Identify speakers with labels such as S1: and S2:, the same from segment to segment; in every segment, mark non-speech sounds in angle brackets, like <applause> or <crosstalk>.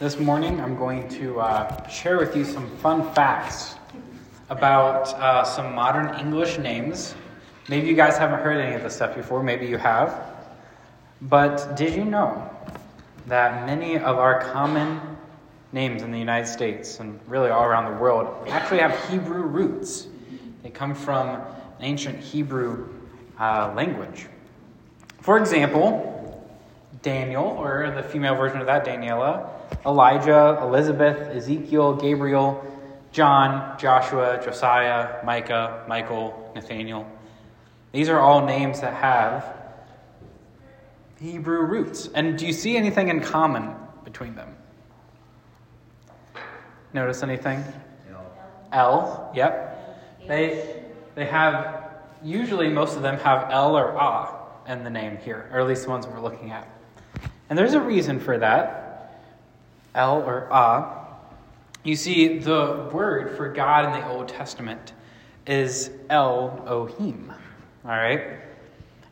S1: This morning, I'm going to uh, share with you some fun facts about uh, some modern English names. Maybe you guys haven't heard any of this stuff before, maybe you have. But did you know that many of our common names in the United States and really all around the world actually have Hebrew roots? They come from an ancient Hebrew uh, language. For example, Daniel, or the female version of that, Daniela, Elijah, Elizabeth, Ezekiel, Gabriel, John, Joshua, Josiah, Micah, Michael, Nathaniel. These are all names that have Hebrew roots. And do you see anything in common between them? Notice anything? L. L, yep. They, they have, usually most of them have L or Ah in the name here, or at least the ones we're looking at. And there's a reason for that. El or Ah. You see, the word for God in the Old Testament is Elohim. All right?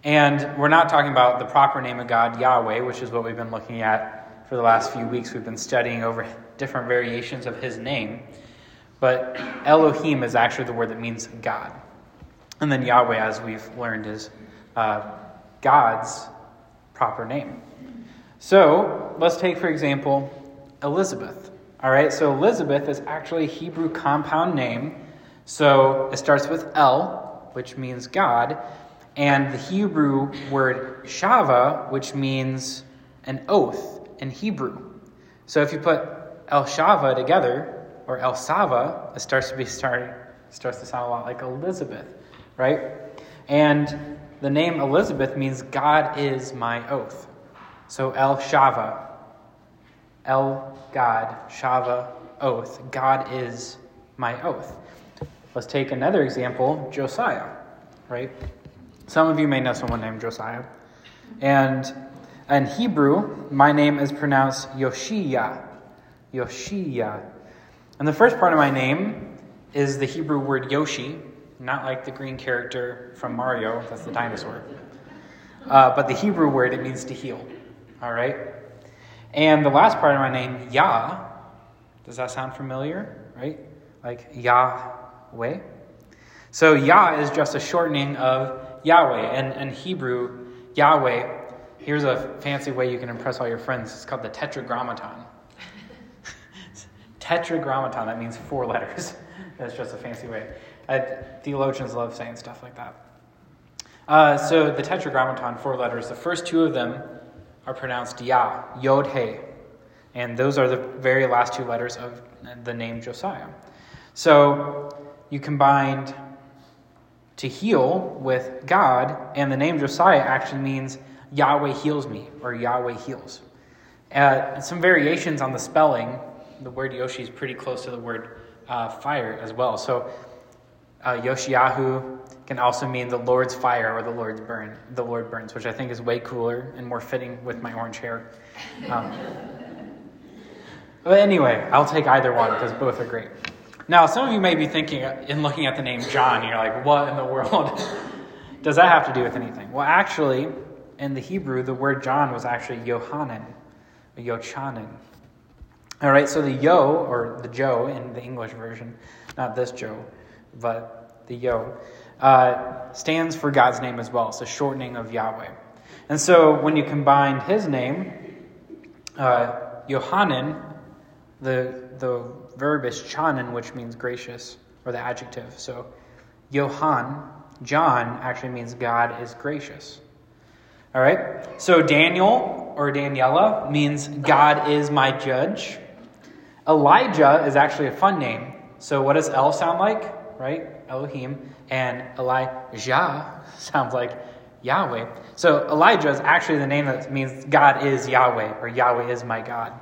S1: And we're not talking about the proper name of God, Yahweh, which is what we've been looking at for the last few weeks. We've been studying over different variations of his name. But Elohim is actually the word that means God. And then Yahweh, as we've learned, is uh, God's proper name. So let's take, for example, Elizabeth. All right, so Elizabeth is actually a Hebrew compound name. So it starts with El, which means God, and the Hebrew word Shava, which means an oath in Hebrew. So if you put El Shava together, or El Sava, it starts to be starting, starts to sound a lot like Elizabeth, right? And the name Elizabeth means God is my oath. So El Shava, El God, Shava, oath. God is my oath. Let's take another example Josiah, right? Some of you may know someone named Josiah. And in Hebrew, my name is pronounced Yoshia. Yoshia. And the first part of my name is the Hebrew word Yoshi, not like the green character from Mario, that's the dinosaur. Uh, but the Hebrew word, it means to heal. All right? And the last part of my name, Yah, does that sound familiar? Right? Like Yahweh? So Yah is just a shortening of Yahweh. And in Hebrew, Yahweh, here's a fancy way you can impress all your friends. It's called the Tetragrammaton. <laughs> tetragrammaton, that means four letters. <laughs> That's just a fancy way. Theologians love saying stuff like that. Uh, so the Tetragrammaton, four letters, the first two of them are pronounced Yah, Yod He. And those are the very last two letters of the name Josiah. So you combined to heal with God, and the name Josiah actually means Yahweh heals me, or Yahweh heals. Uh, some variations on the spelling, the word Yoshi is pretty close to the word uh, fire as well. So uh, Yoshiyahu can also mean the Lord's fire or the Lord's burn. The Lord burns, which I think is way cooler and more fitting with my orange hair. Um, but anyway, I'll take either one because both are great. Now, some of you may be thinking, in looking at the name John, you're like, what in the world <laughs> does that have to do with anything? Well, actually, in the Hebrew, the word John was actually Yohanan, Yochanan. All right, so the Yo, or the Joe in the English version, not this Joe, but the Yo, uh, stands for God's name as well. It's a shortening of Yahweh. And so when you combine his name, uh, Yohanan, the, the verb is chanan, which means gracious, or the adjective. So Yohan, John, actually means God is gracious. All right? So Daniel or Daniela means God is my judge. Elijah is actually a fun name. So what does L sound like? Right? Elohim. And Elijah <laughs> sounds like Yahweh. So Elijah is actually the name that means God is Yahweh, or Yahweh is my God.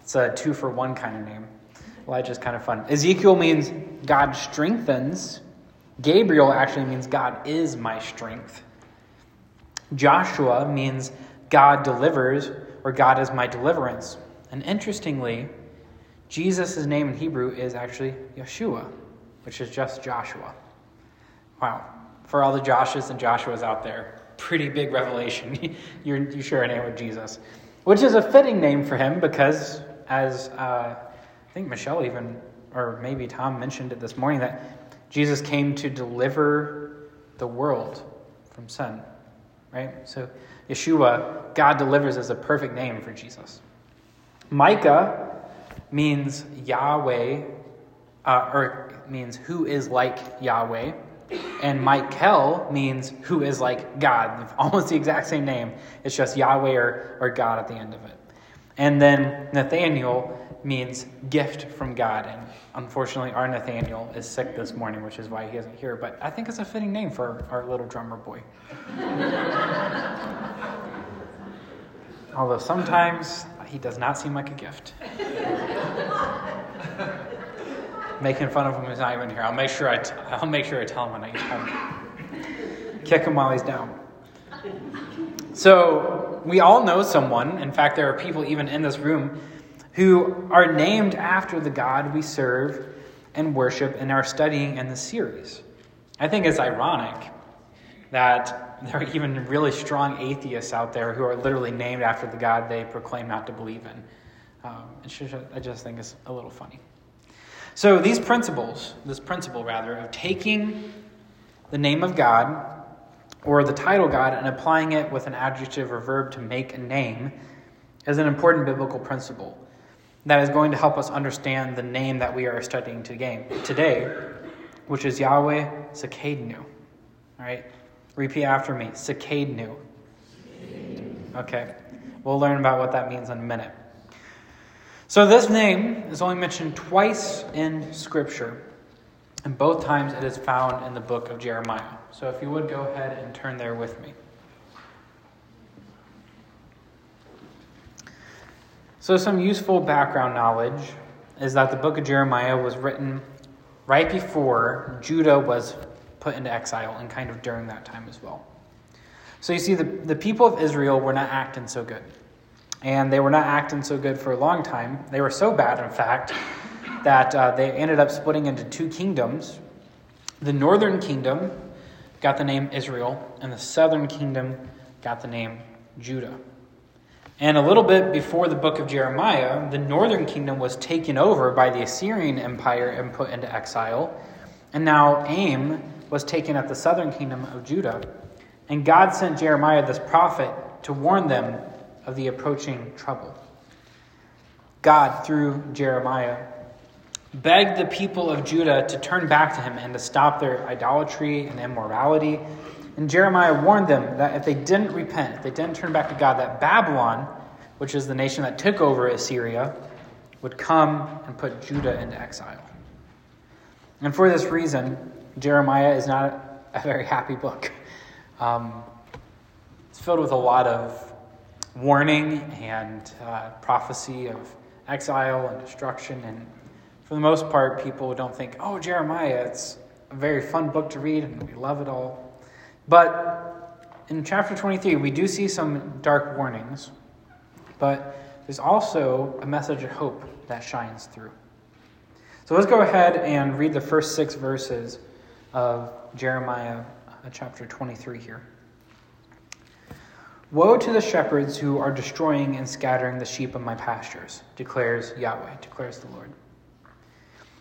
S1: It's a two for one kind of name. Elijah is kind of fun. Ezekiel means God strengthens. Gabriel actually means God is my strength. Joshua means God delivers, or God is my deliverance. And interestingly, Jesus' name in Hebrew is actually Yeshua, which is just Joshua. Wow. For all the Joshes and Joshuas out there, pretty big revelation. <laughs> You're, you share a name with Jesus, which is a fitting name for him because as uh, I think Michelle even, or maybe Tom mentioned it this morning, that Jesus came to deliver the world from sin, right? So Yeshua, God delivers, is a perfect name for Jesus. Micah means Yahweh, uh, or means who is like Yahweh. And Michael means who is like God. <laughs> Almost the exact same name. It's just Yahweh or, or God at the end of it. And then Nathaniel means gift from God. And unfortunately, our Nathaniel is sick this morning, which is why he isn't here. But I think it's a fitting name for our little drummer boy. <laughs> Although sometimes he does not seem like a gift. <laughs> Making fun of him is not even here. I'll make sure I, t- I'll make sure I tell him when I get home. Kick him while he's down. So we all know someone. In fact, there are people even in this room who are named after the God we serve and worship and are studying in the series. I think it's ironic that there are even really strong atheists out there who are literally named after the God they proclaim not to believe in. Um, I just think it's a little funny. So these principles, this principle rather, of taking the name of God or the title God and applying it with an adjective or verb to make a name is an important biblical principle that is going to help us understand the name that we are studying today, which is Yahweh Tsidkenu. All right? Repeat after me. Tsidkenu. Okay. We'll learn about what that means in a minute. So this name is only mentioned twice in Scripture, and both times it is found in the book of Jeremiah. So if you would go ahead and turn there with me. So, some useful background knowledge is that the book of Jeremiah was written right before Judah was put into exile and kind of during that time as well. So, you see, the, the people of Israel were not acting so good. And they were not acting so good for a long time. They were so bad, in fact, that uh, they ended up splitting into two kingdoms. The northern kingdom got the name Israel, and the southern kingdom got the name Judah. And a little bit before the book of Jeremiah, the northern kingdom was taken over by the Assyrian Empire and put into exile. And now Aim was taken at the southern kingdom of Judah. And God sent Jeremiah, this prophet, to warn them of the approaching trouble. God, through Jeremiah, begged the people of Judah to turn back to him and to stop their idolatry and immorality and Jeremiah warned them that if they didn't repent, if they didn't turn back to God, that Babylon, which is the nation that took over Assyria, would come and put Judah into exile. And for this reason, Jeremiah is not a very happy book. Um, it's filled with a lot of warning and uh, prophecy of exile and destruction. And for the most part, people don't think, oh, Jeremiah, it's a very fun book to read and we love it all. But in chapter 23, we do see some dark warnings, but there's also a message of hope that shines through. So let's go ahead and read the first six verses of Jeremiah uh, chapter 23 here. Woe to the shepherds who are destroying and scattering the sheep of my pastures, declares Yahweh, declares the Lord.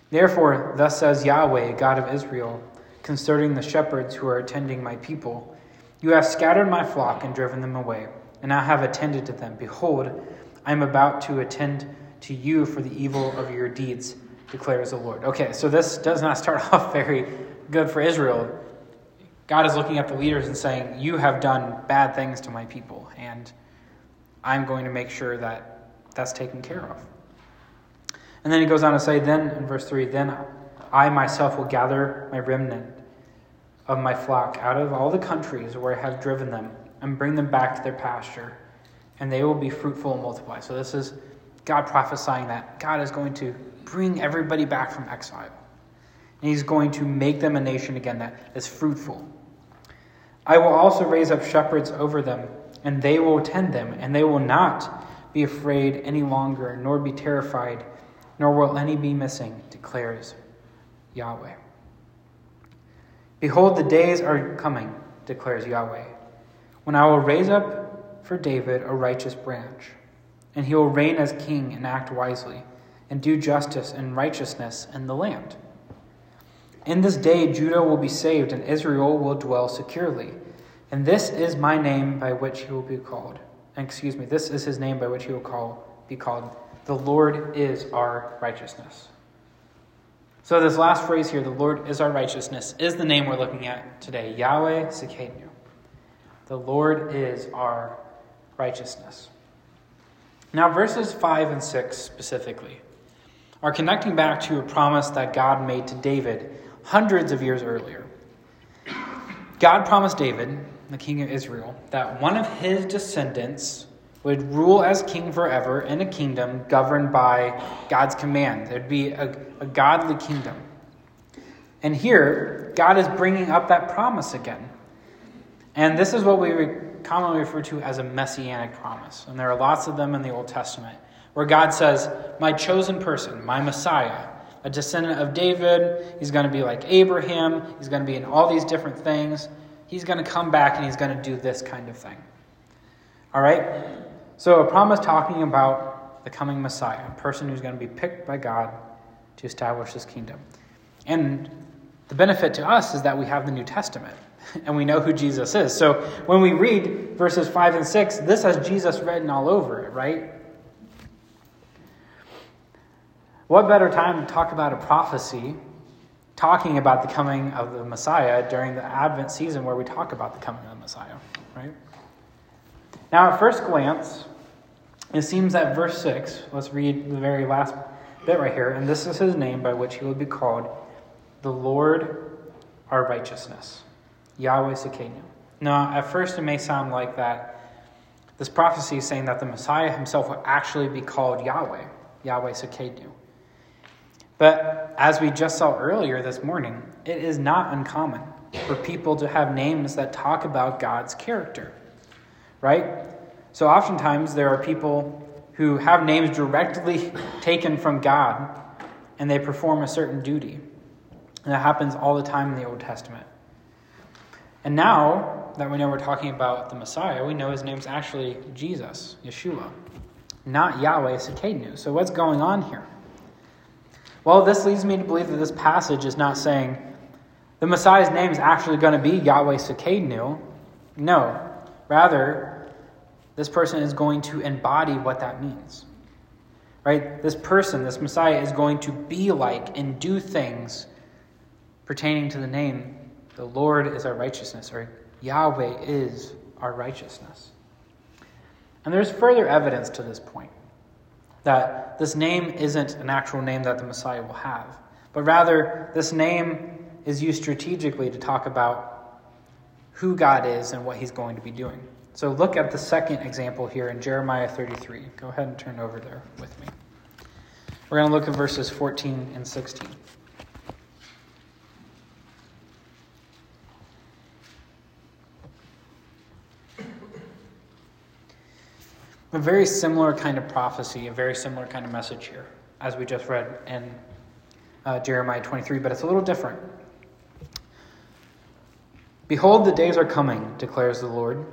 S1: Therefore, thus says Yahweh, God of Israel concerning the shepherds who are attending my people. You have scattered my flock and driven them away, and I have attended to them. Behold, I am about to attend to you for the evil of your deeds, declares the Lord. Okay, so this does not start <laughs> off very good for Israel. God is looking at the leaders and saying, You have done bad things to my people, and I'm going to make sure that that's taken care of. And then he goes on to say, Then, in verse 3, then I myself will gather my remnant of my flock out of all the countries where I have driven them and bring them back to their pasture, and they will be fruitful and multiply. So, this is God prophesying that God is going to bring everybody back from exile. And He's going to make them a nation again that is fruitful. I will also raise up shepherds over them, and they will tend them, and they will not be afraid any longer, nor be terrified, nor will any be missing, declares Yahweh. Behold, the days are coming, declares Yahweh, when I will raise up for David a righteous branch. and he will reign as king and act wisely, and do justice and righteousness in the land. In this day, Judah will be saved, and Israel will dwell securely. And this is my name by which he will be called. Excuse me, this is his name by which he will call, be called. The Lord is our righteousness. So, this last phrase here, the Lord is our righteousness, is the name we're looking at today Yahweh Tsidkenu. The Lord is our righteousness. Now, verses 5 and 6 specifically are connecting back to a promise that God made to David hundreds of years earlier. God promised David, the king of Israel, that one of his descendants would rule as king forever in a kingdom governed by God's command. There'd be a, a godly kingdom. And here, God is bringing up that promise again. And this is what we commonly refer to as a messianic promise. And there are lots of them in the Old Testament, where God says, My chosen person, my Messiah, a descendant of David, he's going to be like Abraham, he's going to be in all these different things. He's going to come back and he's going to do this kind of thing. All right? So, a promise talking about the coming Messiah, a person who's going to be picked by God to establish his kingdom. And the benefit to us is that we have the New Testament <laughs> and we know who Jesus is. So when we read verses 5 and 6, this has Jesus written all over it, right? What better time to talk about a prophecy talking about the coming of the Messiah during the Advent season where we talk about the coming of the Messiah, right? Now, at first glance, it seems that verse 6, let's read the very last bit right here, and this is his name by which he will be called the Lord our righteousness. Yahweh Tsidkenu. Now, at first, it may sound like that this prophecy is saying that the Messiah himself will actually be called Yahweh, Yahweh Tsidkenu. But as we just saw earlier this morning, it is not uncommon for people to have names that talk about God's character, right? So oftentimes there are people who have names directly <laughs> taken from God and they perform a certain duty. And that happens all the time in the Old Testament. And now that we know we're talking about the Messiah, we know his name's actually Jesus, Yeshua, not Yahweh Tsidkenu. So what's going on here? Well, this leads me to believe that this passage is not saying the Messiah's name is actually going to be Yahweh Tsidkenu. No. Rather, this person is going to embody what that means. Right? This person, this Messiah, is going to be like and do things pertaining to the name the Lord is our righteousness, or Yahweh is our righteousness. And there's further evidence to this point that this name isn't an actual name that the Messiah will have, but rather this name is used strategically to talk about who God is and what he's going to be doing. So look at the second example here in Jeremiah 33. Go ahead and turn over there with me. We're going to look at verses 14 and 16. A very similar kind of prophecy, a very similar kind of message here, as we just read in uh, Jeremiah 23, but it's a little different. Behold, the days are coming, declares the Lord,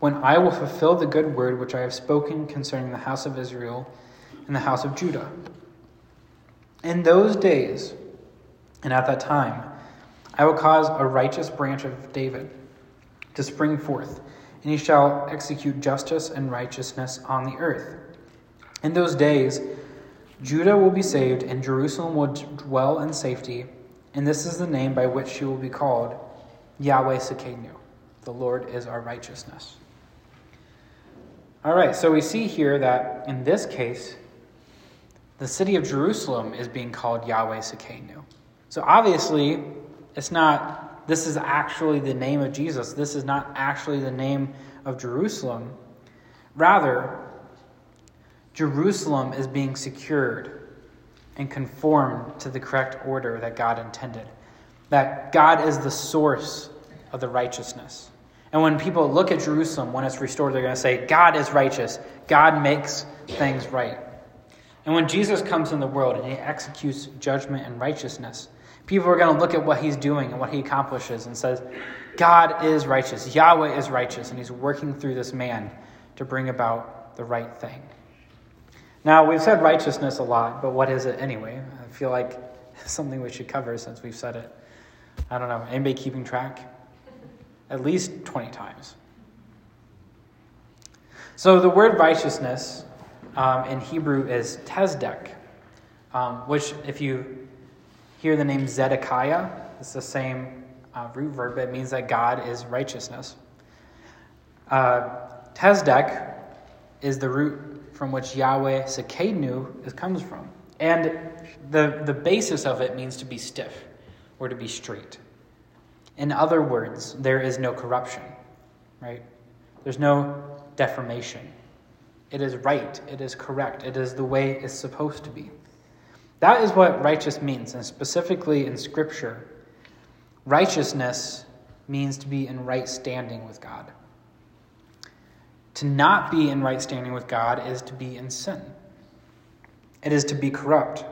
S1: when I will fulfill the good word which I have spoken concerning the house of Israel and the house of Judah. In those days, and at that time, I will cause a righteous branch of David to spring forth and he shall execute justice and righteousness on the earth. In those days, Judah will be saved, and Jerusalem will dwell in safety, and this is the name by which she will be called Yahweh Tsidkenu. The Lord is our righteousness. All right, so we see here that in this case, the city of Jerusalem is being called Yahweh Tsidkenu. So obviously, it's not this is actually the name of Jesus. This is not actually the name of Jerusalem. Rather, Jerusalem is being secured and conformed to the correct order that God intended. That God is the source of the righteousness. And when people look at Jerusalem when it's restored, they're going to say, God is righteous. God makes things right. And when Jesus comes in the world and he executes judgment and righteousness, People are going to look at what he's doing and what he accomplishes and says, God is righteous. Yahweh is righteous, and he's working through this man to bring about the right thing. Now, we've said righteousness a lot, but what is it anyway? I feel like <laughs> something we should cover since we've said it. I don't know. Anybody keeping track? At least 20 times. So the word righteousness um, in Hebrew is tsedek, um, which, if you hear the name Zedekiah, it's the same uh, root verb. It means that God is righteousness. Uh, tsedek is the root from which Yahweh Tsidkenu comes from. And the, the basis of it means to be stiff or to be straight. In other words, there is no corruption, right? There's no deformation. It is right, it is correct, it is the way it's supposed to be. That is what righteous means, and specifically in Scripture, righteousness means to be in right standing with God. To not be in right standing with God is to be in sin, it is to be corrupt.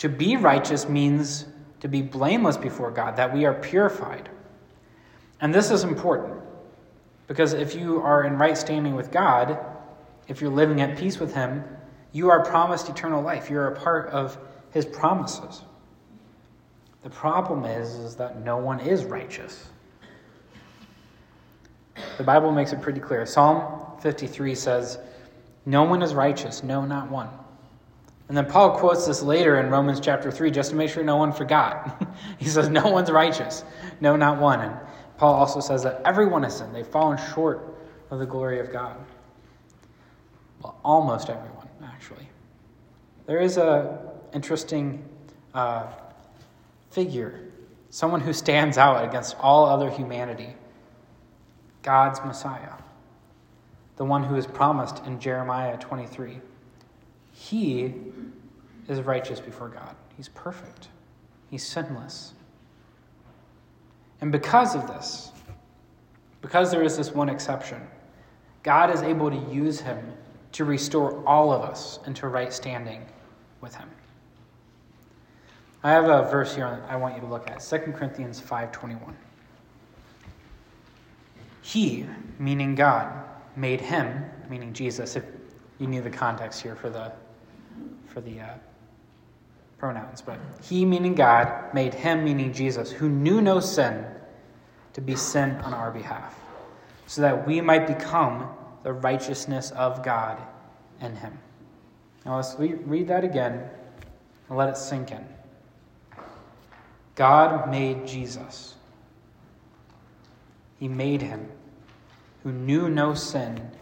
S1: To be righteous means to be blameless before God, that we are purified. And this is important because if you are in right standing with God, if you're living at peace with Him, you are promised eternal life. You're a part of His promises. The problem is, is that no one is righteous. The Bible makes it pretty clear. Psalm 53 says, No one is righteous, no, not one. And then Paul quotes this later in Romans chapter 3 just to make sure no one forgot. <laughs> he says, No one's righteous. No, not one. And Paul also says that everyone has sinned. They've fallen short of the glory of God. Well, almost everyone, actually. There is a interesting uh, figure, someone who stands out against all other humanity God's Messiah, the one who is promised in Jeremiah 23. He is righteous before God. He's perfect. He's sinless. And because of this, because there is this one exception, God is able to use him to restore all of us into right standing with him. I have a verse here I want you to look at 2 Corinthians 5:21. He, meaning God, made him, meaning Jesus, if you need the context here for the for the uh, pronouns, but he, meaning God, made him, meaning Jesus, who knew no sin, to be sin on our behalf, so that we might become the righteousness of God in him. Now let's read that again and let it sink in. God made Jesus. He made him who knew no sin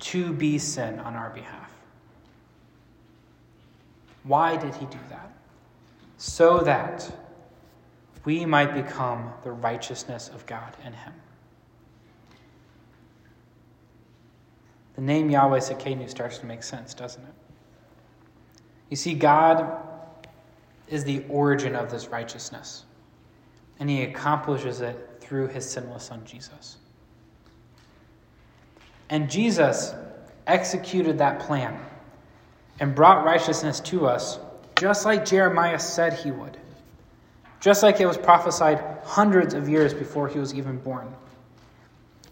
S1: to be sin on our behalf. Why did he do that? So that we might become the righteousness of God in him. The name Yahweh Tsidkenu starts to make sense, doesn't it? You see, God is the origin of this righteousness, and he accomplishes it through his sinless son, Jesus. And Jesus executed that plan and brought righteousness to us, just like Jeremiah said he would, just like it was prophesied hundreds of years before he was even born.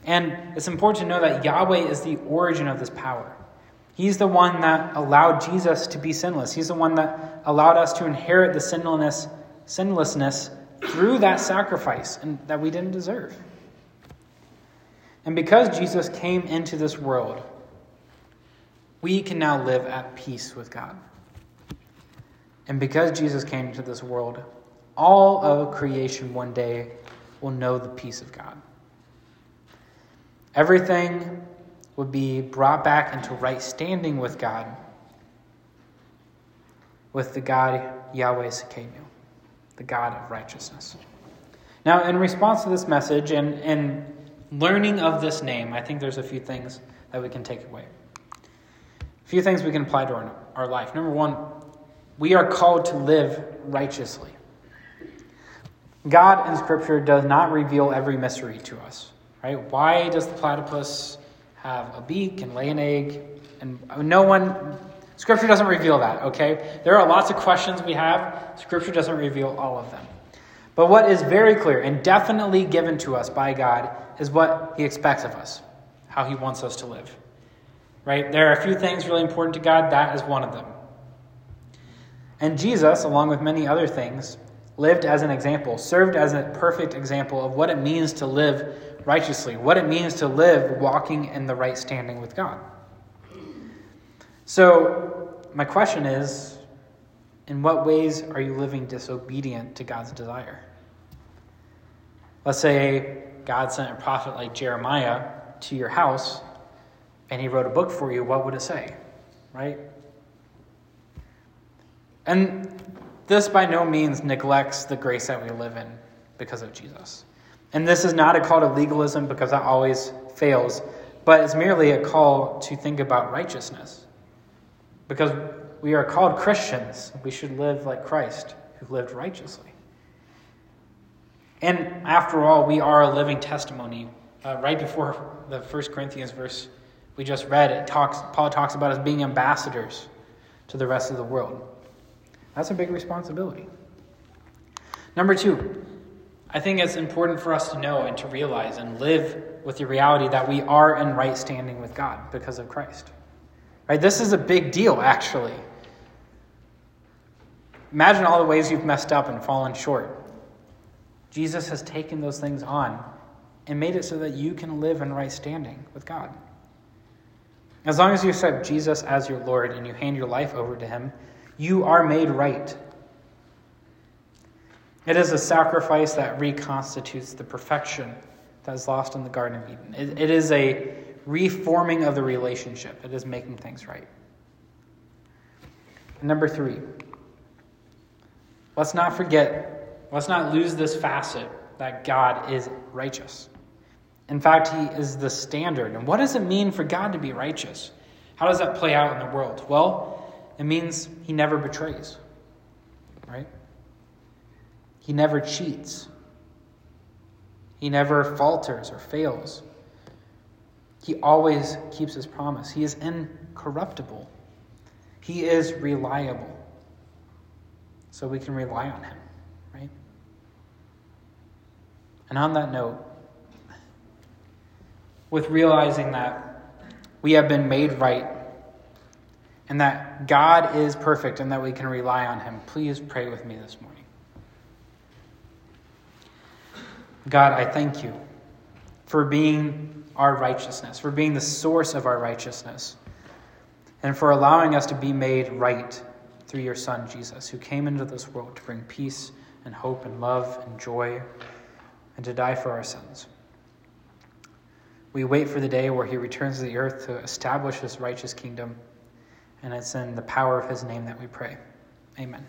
S1: And it's important to know that Yahweh is the origin of this power. He's the one that allowed Jesus to be sinless. He's the one that allowed us to inherit the sinlessness, sinlessness through that sacrifice and that we didn't deserve. And because Jesus came into this world, we can now live at peace with God. And because Jesus came into this world, all of creation one day will know the peace of God. Everything would be brought back into right standing with God, with the God Yahweh Tsidkenu, the God of righteousness. Now, in response to this message and, and learning of this name, I think there's a few things that we can take away. A few things we can apply to our, our life. Number one, we are called to live righteously. God in Scripture does not reveal every mystery to us. Right? Why does the platypus have a beak and lay an egg? And no one, Scripture doesn't reveal that, okay? There are lots of questions we have. Scripture doesn't reveal all of them. But what is very clear and definitely given to us by God is what He expects of us, how He wants us to live. right? There are a few things really important to God, that is one of them. And Jesus, along with many other things, lived as an example, served as a perfect example of what it means to live righteously, what it means to live walking in the right standing with God. So, my question is in what ways are you living disobedient to God's desire? Let's say God sent a prophet like Jeremiah to your house and he wrote a book for you, what would it say? Right? And this by no means neglects the grace that we live in because of Jesus. And this is not a call to legalism because that always fails, but it's merely a call to think about righteousness. Because we are called Christians, we should live like Christ, who lived righteously. And after all, we are a living testimony. Uh, right before the First Corinthians verse we just read, it talks, Paul talks about us being ambassadors to the rest of the world. That's a big responsibility. Number two, I think it's important for us to know and to realize and live with the reality that we are in right standing with God because of Christ. Right? This is a big deal, actually. Imagine all the ways you've messed up and fallen short. Jesus has taken those things on and made it so that you can live in right standing with God. As long as you accept Jesus as your Lord and you hand your life over to Him, you are made right. It is a sacrifice that reconstitutes the perfection that is lost in the Garden of Eden. it, it is a reforming of the relationship, it is making things right. And number three, let's not forget, let's not lose this facet that God is righteous. In fact, He is the standard. And what does it mean for God to be righteous? How does that play out in the world? Well, it means He never betrays, right? He never cheats. He never falters or fails. He always keeps his promise. He is incorruptible. He is reliable. So we can rely on him, right? And on that note, with realizing that we have been made right and that God is perfect and that we can rely on Him, please pray with me this morning. God, I thank you for being our righteousness, for being the source of our righteousness, and for allowing us to be made right through your Son, Jesus, who came into this world to bring peace and hope and love and joy and to die for our sins. We wait for the day where he returns to the earth to establish his righteous kingdom, and it's in the power of his name that we pray. Amen.